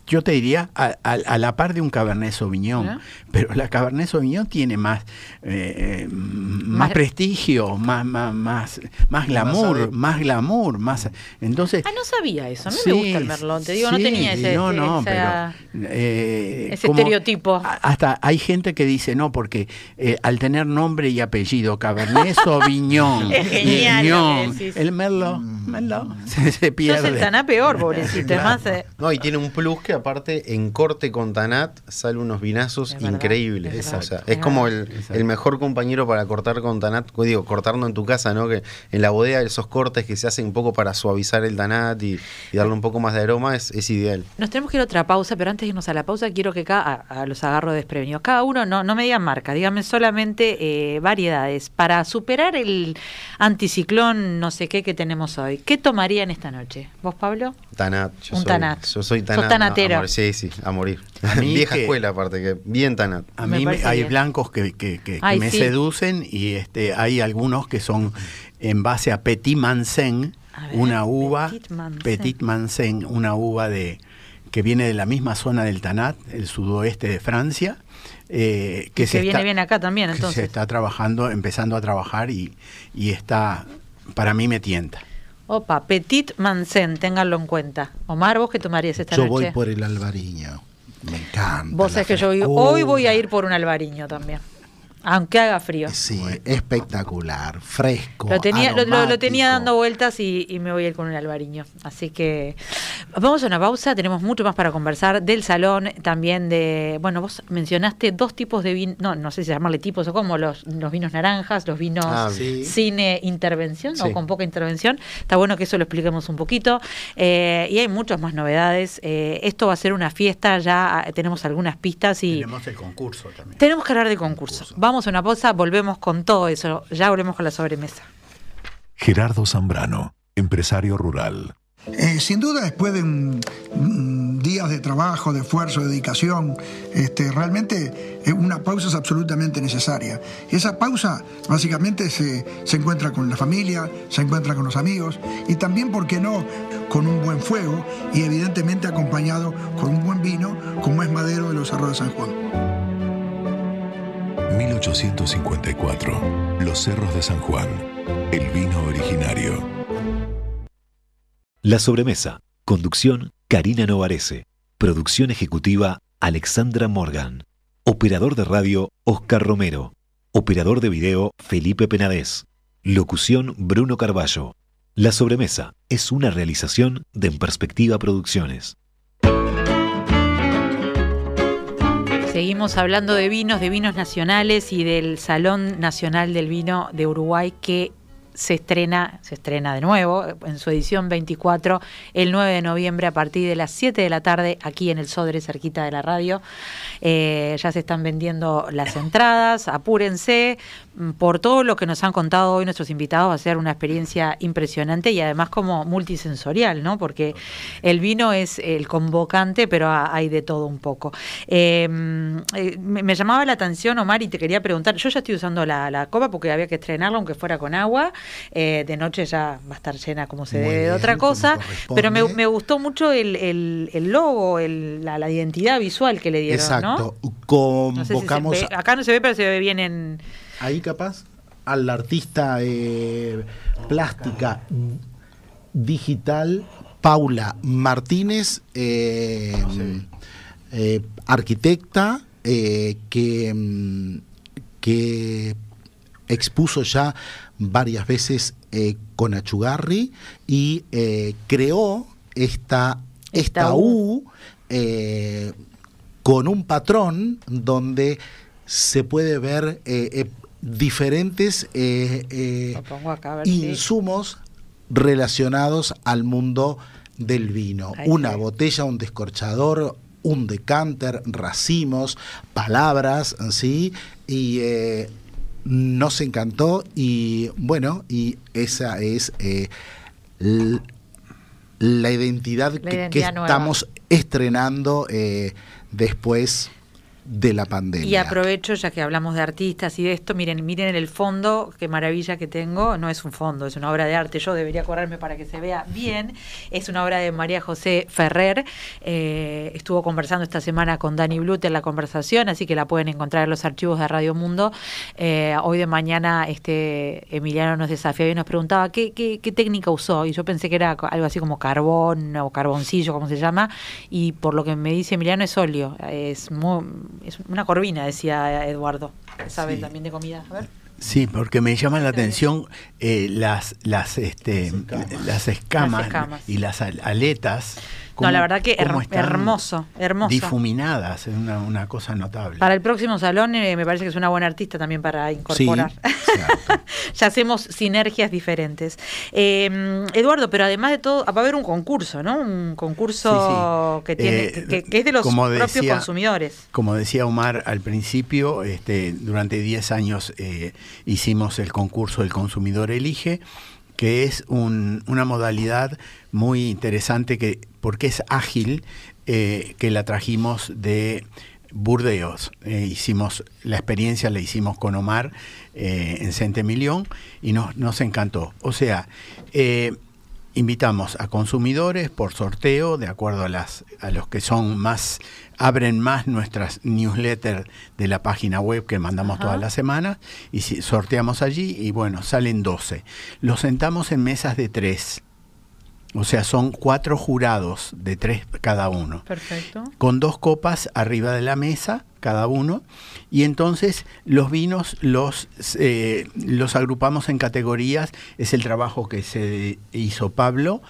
Yo te diría a, a- a la par de un Cabernet Sauvignon, pero la Cabernet Sauvignon tiene más, eh, más, Más- prestigio, más, más, más, más glamour, más glamour, más. Entonces, Ah, no sabía eso. A mí Sí, me gusta el merlot. Te digo, no sí, tenía ese, no, no, esa- pero, eh, ese como- estereotipo. a- Hasta hay gente que dice no, porque eh, al tener nombre y apellido, Cabernet Sauvignon, Es genial que el Merlot, Merlot, se, se Sos el pierde. taná peor, pobrecito. Además, eh, No, y tiene un plus que aparte en corte con Tanat sale unos vinazos Es verdad, increíbles. es o sea, Es como el, mejor compañero para cortar con Tanat, pues digo, cortarlo en tu casa, ¿no? Que en la bodega esos cortes que se hacen un poco para suavizar el Tanat y, y darle un poco más de aroma es, es ideal. Nos tenemos que ir a otra pausa, pero antes de irnos a la pausa, quiero que cada, a, a los agarro desprevenidos. Cada uno, no, no me digan marca, díganme solamente eh, variedades. Para superar el anticiclón, no sé qué que tenemos hoy, ¿qué tomarían esta noche? ¿Vos, Pablo? Tanat. Yo Un soy, Tanat. Yo soy Sos Tanat. A- tanatero. a morir. sí, sí, a morir. A mí Vieja que- escuela aparte, que bien Tanat. A mí me- hay bien. blancos que, que- que- que Ay, me sí. seducen y este hay algunos que son en base a Petit Mansen, una uva Petit Mansen. Petit Mansen, una uva de que viene de la misma zona del Tanat, el sudoeste de Francia, eh, que, Y se viene está- bien acá también, que entonces. se está trabajando, empezando a trabajar y, y está, para mí me tienta. Opa, Petit Mansen, ténganlo en cuenta. Omar, ¿vos qué tomarías esta Yo noche? voy por el albariño. Me encanta. Vos sabés que yo hoy voy a ir por un albariño también. Aunque haga frío. Sí, espectacular, fresco. Lo tenía, lo, lo- lo tenía dando vueltas y, y me voy a ir con un albariño. Así que vamos a una pausa, tenemos mucho más para conversar del salón, también de, bueno, vos mencionaste dos tipos de vino, no, no sé si llamarle tipos o cómo, los, los vinos naranjas, los vinos Ah, sí. sin eh, intervención o con poca intervención. Está bueno que eso lo expliquemos un poquito. Eh, y hay muchas más novedades. Eh, esto va a ser una fiesta, ya ah, tenemos algunas pistas y... Tenemos el concurso también. Tenemos que hablar de concurso. Vamos a una pausa, volvemos con todo eso. Ya volvemos con la sobremesa. Gerardo Zambrano, empresario rural. Eh, sin duda, después de un, un días de trabajo, de esfuerzo, de dedicación, este, realmente eh, una pausa es absolutamente necesaria. Y esa pausa básicamente se, se encuentra con la familia, se encuentra con los amigos y también, ¿por qué no?, con un buen fuego y evidentemente acompañado con un buen vino, como es Madero de los Cerros de San Juan. 1854. Los Cerros de San Juan. El vino originario. La sobremesa. Conducción, Karina Novarese. Producción ejecutiva, Alexandra Morgan. Operador de radio, Oscar Romero. Operador de video, Felipe Penadez. Locución, Bruno Carballo. La sobremesa es una realización de En Perspectiva Producciones. Seguimos hablando de vinos, de vinos nacionales y del Salón Nacional del Vino de Uruguay que se estrena, se estrena de nuevo en su edición 24 el 9 de noviembre a partir de las 7 de la tarde aquí en el Sodre, cerquita de la radio. Eh, ya se están vendiendo las entradas, apúrense. Mm, Por todo lo que nos han contado hoy nuestros invitados, va a ser una experiencia impresionante y además como multisensorial, ¿no? Porque el vino es el convocante, pero ha- hay de todo un poco. Eh, eh, me, me llamaba la atención, Omar, y te quería preguntar, yo ya estoy usando la, la copa porque había que estrenarla aunque fuera con agua, eh, de noche ya va a estar llena como se Muy debe de otra cosa, pero me, me gustó mucho el, el- el logo, el- la, la identidad visual que le dieron, Exacto. ¿no? No sé si se Convocamos ve- acá no se ve, pero se ve bien en... ahí capaz al artista eh, plástica digital Paula Martínez, eh, eh, arquitecta eh, que, mm, que expuso ya varias veces eh, con Achugarri y eh, creó esta, Esta esta U. Eh, con un patrón donde se puede ver diferentes acá si- insumos relacionados al mundo del vino. Ahí Una botella, un descorchador, un decanter, racimos, palabras, ¿sí? Y eh, nos encantó y bueno, y esa es eh, la identidad, que, que identidad nueva. estamos estrenando eh, después de la pandemia. Y aprovecho, ya que hablamos de artistas y de esto, miren, miren en el fondo, qué maravilla que tengo. No es un fondo, es una obra de arte. Yo debería correrme para que se vea bien. Es una obra de María José Ferrer. Eh, estuvo conversando esta semana con Dani Blute en la conversación, así que la pueden encontrar en los archivos de Radio Mundo. Eh, hoy de mañana este Emiliano nos desafió y nos preguntaba qué, qué, qué técnica usó. Y yo pensé que era algo así como carbón o carboncillo, como se llama. Y por lo que me dice Emiliano es óleo. Es muy es una corvina, decía Eduardo. Sabe también de comida. A ver. Sí, porque me llama la atención eh, las, las, este, las escamas, y las aletas no, la verdad que hermoso, hermoso. Difuminadas, es una, cosa notable. Para el próximo salón eh, me parece que es una buena artista también para incorporar. ya hacemos sinergias diferentes. Eh, Eduardo, pero además de todo, va a haber un concurso, ¿no? Un concurso que tiene eh, que, es de los propios consumidores. Como decía Omar al principio, este, durante 10 años hicimos el concurso El Consumidor Elige que es una modalidad muy interesante que, porque es ágil, eh, que la trajimos de Burdeos. Eh, hicimos la experiencia, la hicimos con Omar eh, en Centemillón y nos, nos encantó. O sea, invitamos a consumidores por sorteo, de acuerdo a, las, a los que son más, abren más nuestras newsletters de la página web que mandamos todas las semanas, y sorteamos allí y bueno, salen 12. Los sentamos en mesas de tres. O sea, son cuatro jurados de tres cada uno. Perfecto. Con dos copas arriba de la mesa cada uno. Y entonces los vinos los, eh, los agrupamos en categorías. Es el trabajo que se hizo Pablo,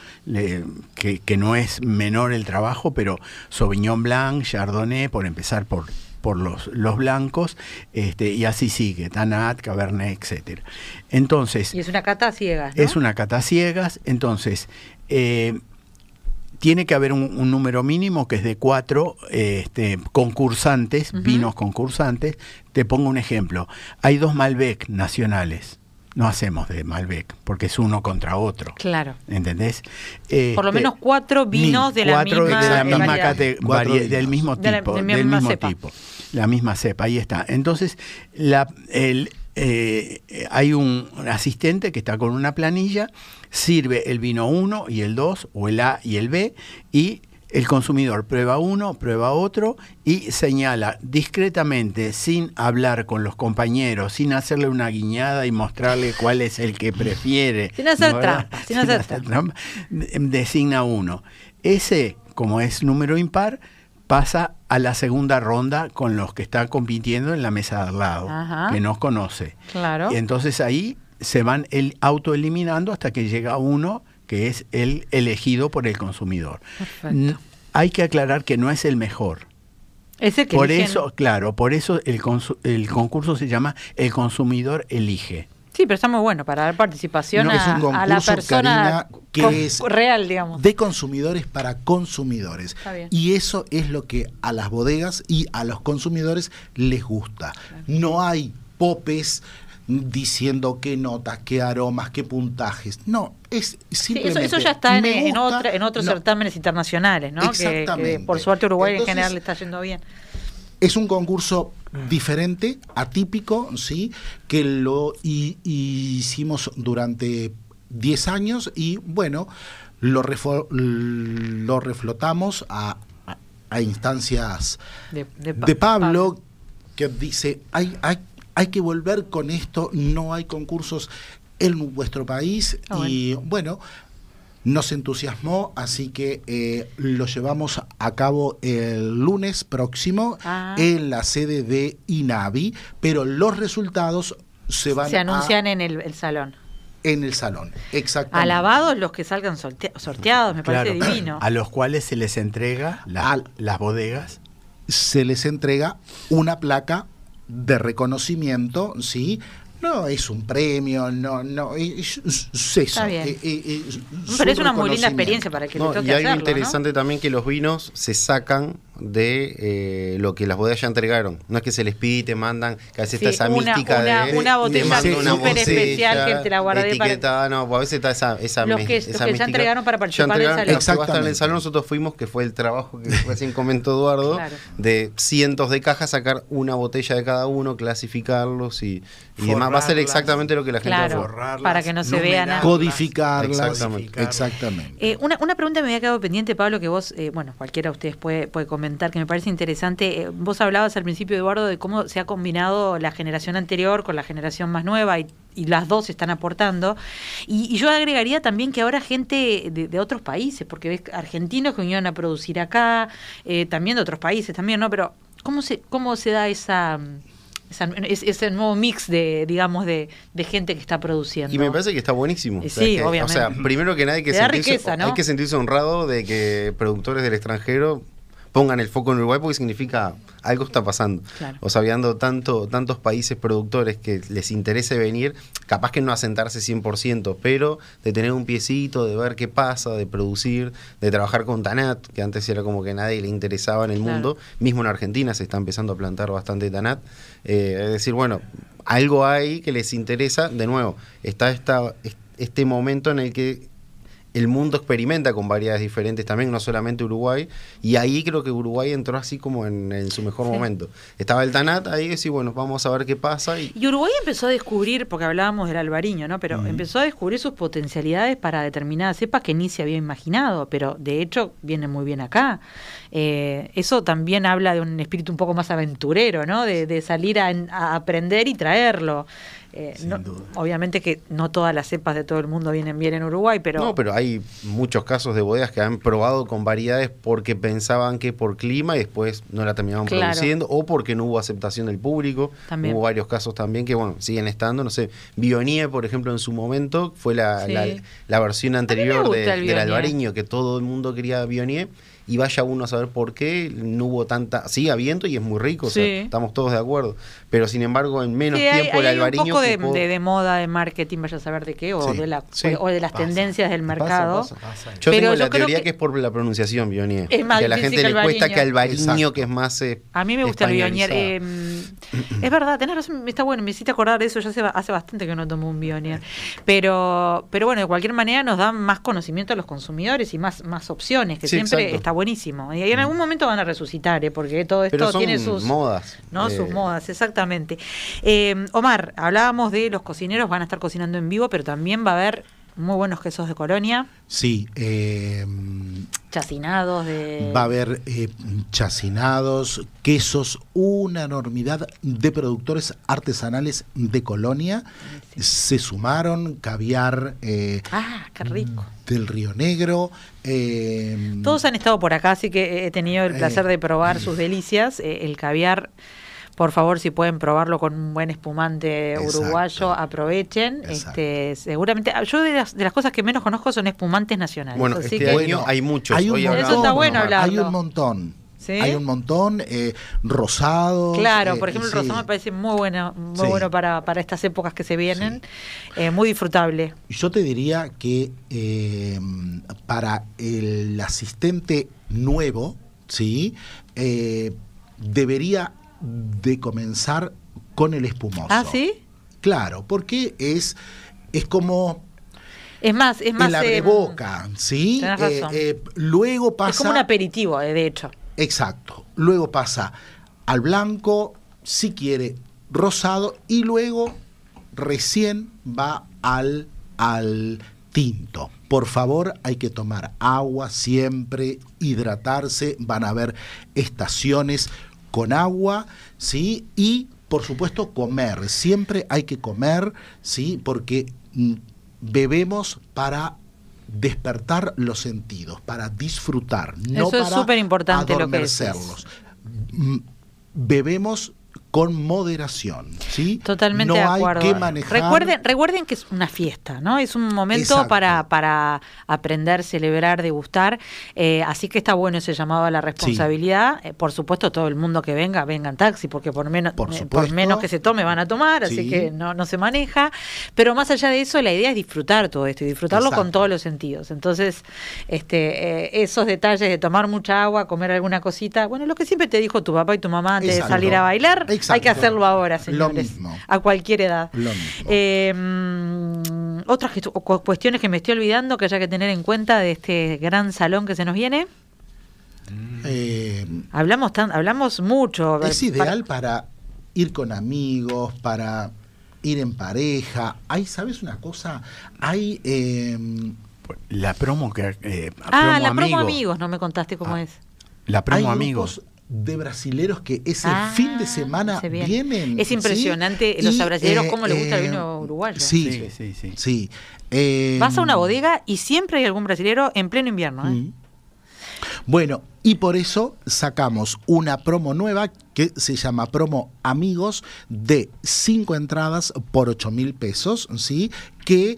que, que, no es menor el trabajo, pero Sauvignon Blanc, Chardonnay, por empezar por por los, los blancos, este, y así sigue, Tanat, Cabernet, etcétera. Entonces. Y es una cata ciegas. Es una cata ciegas, entonces. Eh, tiene que haber un, número mínimo que es de cuatro este, concursantes, vinos concursantes. Te pongo un ejemplo. Hay dos Malbec nacionales. No hacemos de Malbec, porque es uno contra otro. Claro. ¿Entendés? Por lo este, menos cuatro vinos de la misma, de la misma categoría, del mismo tipo. del mismo tipo. La misma cepa, ahí está. Entonces, la, el, eh, hay un asistente que está con una planilla, sirve el vino 1 y el 2, o el A y el B, y el consumidor prueba uno, prueba otro y señala discretamente, sin hablar con los compañeros, sin hacerle una guiñada y mostrarle cuál es el que prefiere. Sin hacer trampa, sin, hacer trampa. Designa uno. Ese, como es número impar, pasa a la segunda ronda con los que están compitiendo en la mesa de al lado, que no conoce. Claro. Y entonces ahí se van el autoeliminando hasta que llega uno que es el elegido por el consumidor. Hay que aclarar que no es el mejor. Ese que por eso, claro, por eso el, el concurso se llama El consumidor elige. Sí, pero está muy bueno para dar participación a, la persona que es real, digamos. De consumidores para consumidores. Y eso es lo que a las bodegas y a los consumidores les gusta. No hay popes diciendo qué notas, qué aromas, qué puntajes. No, es simplemente. eso, ya está en, en, otros certámenes internacionales, ¿no? Que, por suerte Uruguay en general le está yendo bien. Es un concurso diferente, atípico, ¿sí? Que lo hicimos durante 10 años y bueno, lo, lo reflotamos a, a, instancias de, Pablo, que dice, hay, hay, hay que volver con esto, no hay concursos en vuestro país ah, y bueno nos entusiasmó, así que eh, lo llevamos a cabo el lunes próximo ah. en la sede de INAVI, pero los resultados se van Se anuncian en el, salón en el salón, exactamente. Alabados los que salgan sorteados, me parece divino. A los cuales se les entrega las bodegas. Se les entrega una placa de reconocimiento, ¿sí? No es un premio, no, no, es, eso. Eh, eh, eh, Pero es una muy linda experiencia para que le toque Y algo interesante también que los vinos se sacan de eh, lo que las bodegas ya entregaron. No es que se les pide y te mandan, que a veces Sí, está esa una- mística una- de una te botella una botella especial que te la guardé para- etiquetada, no, pues a veces está esa, esa Los que- esa los que ya entregaron para participar del salón. estar en el Exactamente. salón, nosotros fuimos, que fue el trabajo que recién comentó Eduardo, Claro. de cientos de cajas, sacar una botella de cada uno, clasificarlos y, y demás. Va a ser exactamente lo que la gente Claro. va a para que no se vea numerarlas, nada. Codificarlas. Exactamente. Exactamente. Eh, una, una pregunta me había quedado pendiente, Pablo, que vos, eh, bueno, cualquiera de ustedes puede, puede comentar, que me parece interesante. Eh, vos hablabas al principio, Eduardo, de cómo se ha combinado la generación anterior con la generación más nueva y, y las dos están aportando. Y, y yo agregaría también que ahora gente de, de otros países, porque ves argentinos que vinieron a producir acá, eh, también de otros países también, ¿no? Pero ¿cómo se, cómo se da esa... esa- es- ese nuevo mix de, digamos, de, de gente que está produciendo. Y me parece que está buenísimo. Y O sea, sí, que- obviamente. O sea, primero que nada hay que, sentirse, riqueza, ¿no? hay que sentirse honrado de que productores del extranjero pongan el foco en Uruguay porque significa algo está pasando. Claro. O sea, habiendo tanto, tantos países productores que les interese venir, capaz que no asentarse 100%, pero de tener un piecito, de ver qué pasa, de producir, de trabajar con Tanat, que antes era como que nadie le interesaba en el Claro. mundo. Mismo en Argentina se está empezando a plantar bastante Tanat. Eh, es decir, bueno, algo hay que les interesa. De nuevo, está esta, est- este momento en el que el mundo experimenta con variedades diferentes también, no solamente Uruguay, y ahí creo que Uruguay entró así como en, en su mejor Sí. momento. Estaba el Tanat, ahí decía, bueno, vamos a ver qué pasa. Y, Y Uruguay empezó a descubrir, porque hablábamos del albariño, ¿no? Pero empezó a descubrir sus potencialidades para determinadas cepas que ni se había imaginado, pero de hecho viene muy bien acá. Eh, eso también habla de un espíritu un poco más aventurero, ¿no? De, de salir a, a aprender y traerlo. Eh, no- obviamente que no todas las cepas de todo el mundo vienen bien en Uruguay, pero, no, pero hay muchos casos de bodegas que han probado con variedades porque pensaban que por clima y después no la terminaban Claro. produciendo, o porque no hubo aceptación del público. También. Hubo varios casos también que, bueno, siguen estando. No sé, Bionie, por ejemplo, en su momento fue la, Sí. la, la versión anterior de- del albariño, que todo el mundo quería Bionie. Y vaya uno a saber por qué no hubo tanta. Sigue habiendo y es muy rico, o sea, estamos todos de acuerdo. Pero sin embargo, en menos Sí, hay, tiempo el hay un albariño. poco de, de- de moda, de marketing, vaya a saber de qué, o, Sí, de, la, sí, o de las pasa, tendencias del pasa, mercado. pasa. Yo Pero tengo yo la creo teoría que- que, es por la pronunciación, Bionier. Es más que a la gente le cuesta albariño. que albariño, Exacto. que es más. eh, A mí me gusta el Bionier. eh, es verdad, tenés razón, está bueno, me hiciste acordar de eso. Ya hace, ba- hace bastante que no tomo un Bionier. Pero, pero bueno, de cualquier manera nos dan más conocimiento a los consumidores y más, más opciones, que Sí, siempre exacto. está buenísimo. Y en algún momento van a resucitar, ¿eh? porque todo esto Pero son tiene sus modas. ¿no? eh, Sus modas, exactamente. Eh, Omar, hablábamos de los cocineros, van a estar cocinando en vivo, pero también va a haber muy buenos quesos de colonia, Sí, eh, chacinados de... va a haber eh, chacinados, quesos, una enormidad de productores artesanales de Colonia. Se sumaron caviar eh, Ah, qué rico. del Río Negro. eh, Todos han estado por acá, así que he tenido el placer de probar sus delicias. El caviar, por favor, si pueden probarlo con un buen espumante Exacto. uruguayo, aprovechen. Exacto. Este, seguramente, yo de las, de las cosas que menos conozco son espumantes nacionales. Bueno, así este que, año Bueno, hay muchos. Hay un Hoy montón, Eso está bueno hablarlo. Hay un montón. ¿Sí? Hay un montón. eh, rosados. Claro, eh, por ejemplo, sí. el rosado me parece muy bueno, muy Sí. bueno para, para estas épocas que se vienen, eh, muy disfrutable. Yo te diría que eh, para el asistente nuevo, ¿sí? Eh, debería de comenzar con el espumoso. ¿Ah, sí? Claro, porque es, es como Es más, es más... el eh, abreboca, ¿sí? tenés Eh, eh, luego pasa... es como un aperitivo, eh, de hecho. Exacto. Luego pasa al blanco, si quiere, rosado, y luego recién va al, al tinto. Por favor, hay que tomar agua siempre, hidratarse, van a haber estaciones con agua, ¿sí? Y, por supuesto, comer. Siempre hay que comer, ¿sí? Porque mm, bebemos para despertar los sentidos, para disfrutar, no Eso es para superimportante lo que. Mm, Bebemos con moderación, ¿sí? Totalmente no de hay acuerdo. que manejar. Recuerden, recuerden que es una fiesta, ¿no? Es un momento Exacto. para, para aprender, celebrar, degustar. Eh, así que está bueno ese llamado a la responsabilidad. Eh, por supuesto, todo el mundo que venga, venga en taxi, porque por menos, Por eh, menos que se tome van a tomar, así Sí. que no, no se maneja. Pero más allá de eso, la idea es disfrutar todo esto y disfrutarlo con Exacto. todos los sentidos. Entonces, este, esos detalles de tomar mucha agua, comer alguna cosita, bueno, lo que siempre te dijo tu papá y tu mamá antes Exacto. de salir a bailar, hay Exacto. que hacerlo ahora, Lo señores. mismo. A cualquier edad. Lo mismo. Eh, mm, otras cuestiones que me estoy olvidando que haya que tener en cuenta de este gran salón que se nos viene. Eh, Hablamos tan, hablamos mucho. es ideal para ir con amigos, para ir en pareja. Hay, ¿sabes una cosa? Hay eh, La promo que. eh, Ah, la promo Amigo. amigos, no me contaste cómo Ah, es. La hay promo amigos. grupos de brasileros que ese Ah, fin de semana se viene. vienen. Es ¿sí? impresionante los Y, brasileros eh, cómo les gusta el eh, vino uruguayo. Sí, Sí, sí, sí. sí. Eh, Vas a una bodega y siempre hay algún brasilero en pleno invierno. ¿eh? Mm. Bueno, y por eso sacamos una promo nueva que se llama promo Amigos de 5 entradas por 8 mil pesos, ¿sí? Que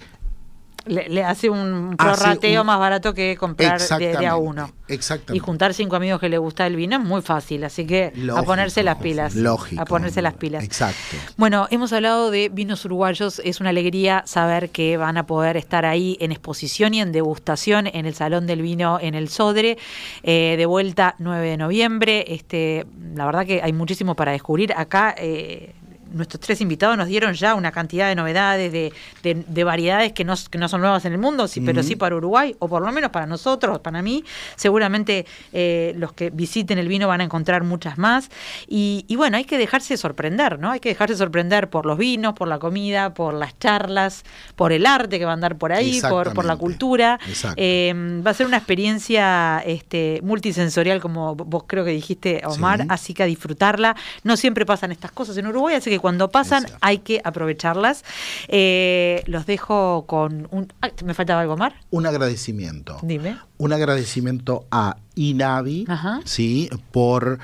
Le, le hace un Hace prorrateo un- más barato que comprar de, de a uno. exactamente. Y juntar cinco amigos que le gusta el vino es muy fácil, así que a ponerse las pilas. lógico. A ponerse las pilas. Exacto. Bueno, hemos hablado de vinos uruguayos. Es una alegría saber que van a poder estar ahí en exposición y en degustación en el Salón del Vino en el Sodre. eh, de vuelta 9 de noviembre. Este, la verdad que hay muchísimo para descubrir. Acá eh, nuestros tres invitados nos dieron ya una cantidad de novedades, de, de- de variedades que no, que no son nuevas en el mundo, sí, pero sí para Uruguay, o por lo menos para nosotros, para mí. Seguramente eh, los que visiten el vino van a encontrar muchas más. Y, y bueno, hay que dejarse sorprender, ¿no? Hay que dejarse sorprender por los vinos, por la comida, por las charlas, por el arte que va a andar por ahí, por, por la cultura. Exacto. Eh, va a ser una experiencia este, multisensorial, como vos creo que dijiste, Omar, Sí. así que a disfrutarla. No siempre pasan estas cosas en Uruguay, así que cuando pasan hay que aprovecharlas. Eh, los dejo con un... ah, ¿Me faltaba algo, Omar? Un agradecimiento. Dime. Un agradecimiento a Inavi, Ajá. ¿sí? Por,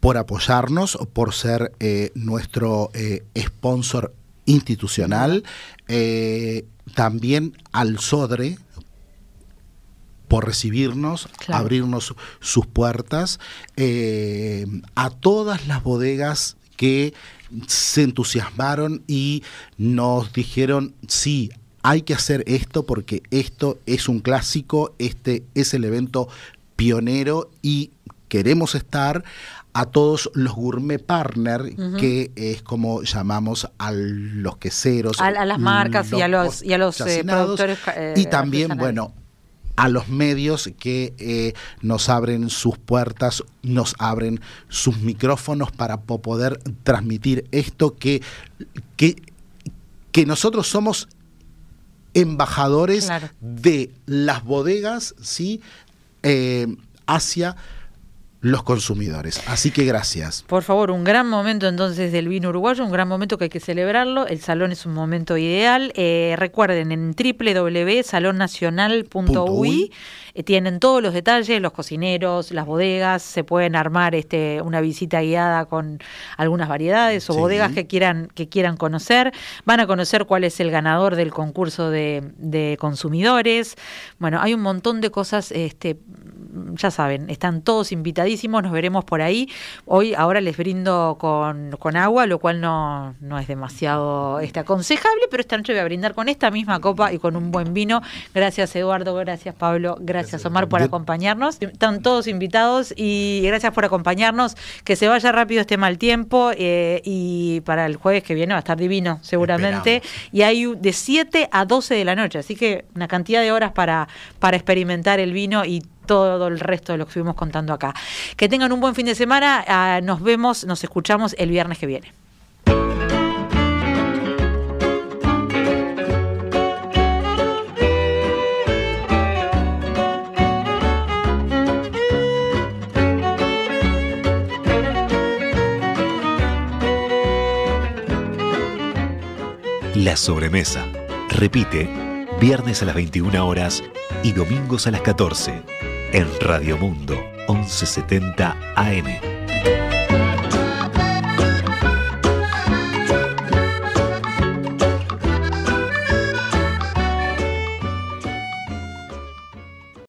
por apoyarnos, por ser eh, nuestro eh, sponsor institucional. Eh, también al Sodre por recibirnos, Claro. abrirnos sus puertas, a todas las bodegas que se entusiasmaron y nos dijeron, sí, hay que hacer esto porque esto es un clásico, este es el evento pionero y queremos estar a todos los gourmet partner, que es como llamamos a los queseros. A- a las marcas y a los- y a los, eh, productores, eh, y también, artesanales. bueno, a los medios que eh, nos abren sus puertas, nos abren sus micrófonos para po- poder transmitir esto que, que, que nosotros somos embajadores Claro. de las bodegas, ¿sí? Eh, hacia los consumidores. Así que gracias. Por favor, un gran momento entonces del vino uruguayo, un gran momento que hay que celebrarlo. El salón es un momento ideal. Eh, recuerden, en www.salonnacional.ui eh, tienen todos los detalles, los cocineros, las bodegas, se pueden armar este una visita guiada con algunas variedades o Sí. bodegas que quieran, que quieran conocer. Van a conocer cuál es el ganador del concurso de, de consumidores. Bueno, hay un montón de cosas, este, ya saben, están todos invitadísimos, nos veremos por ahí. Hoy, ahora les brindo con, con agua, lo cual no, no es demasiado este, aconsejable, pero esta noche voy a brindar con esta misma copa y con un buen vino. Gracias Eduardo, gracias Pablo, gracias Omar por acompañarnos. Están todos invitados y gracias por acompañarnos. Que se vaya rápido este mal tiempo eh, y para el jueves que viene va a estar divino, seguramente. Y hay de 7 a 12 de la noche, así que una cantidad de horas para, para experimentar el vino y todo el resto de lo que estuvimos contando acá. Que tengan un buen fin de semana. ah, nos vemos, nos escuchamos el viernes que viene. La sobremesa. Repite, viernes a las 21 horas y domingos a las 14 en Radio Mundo 1170 AM.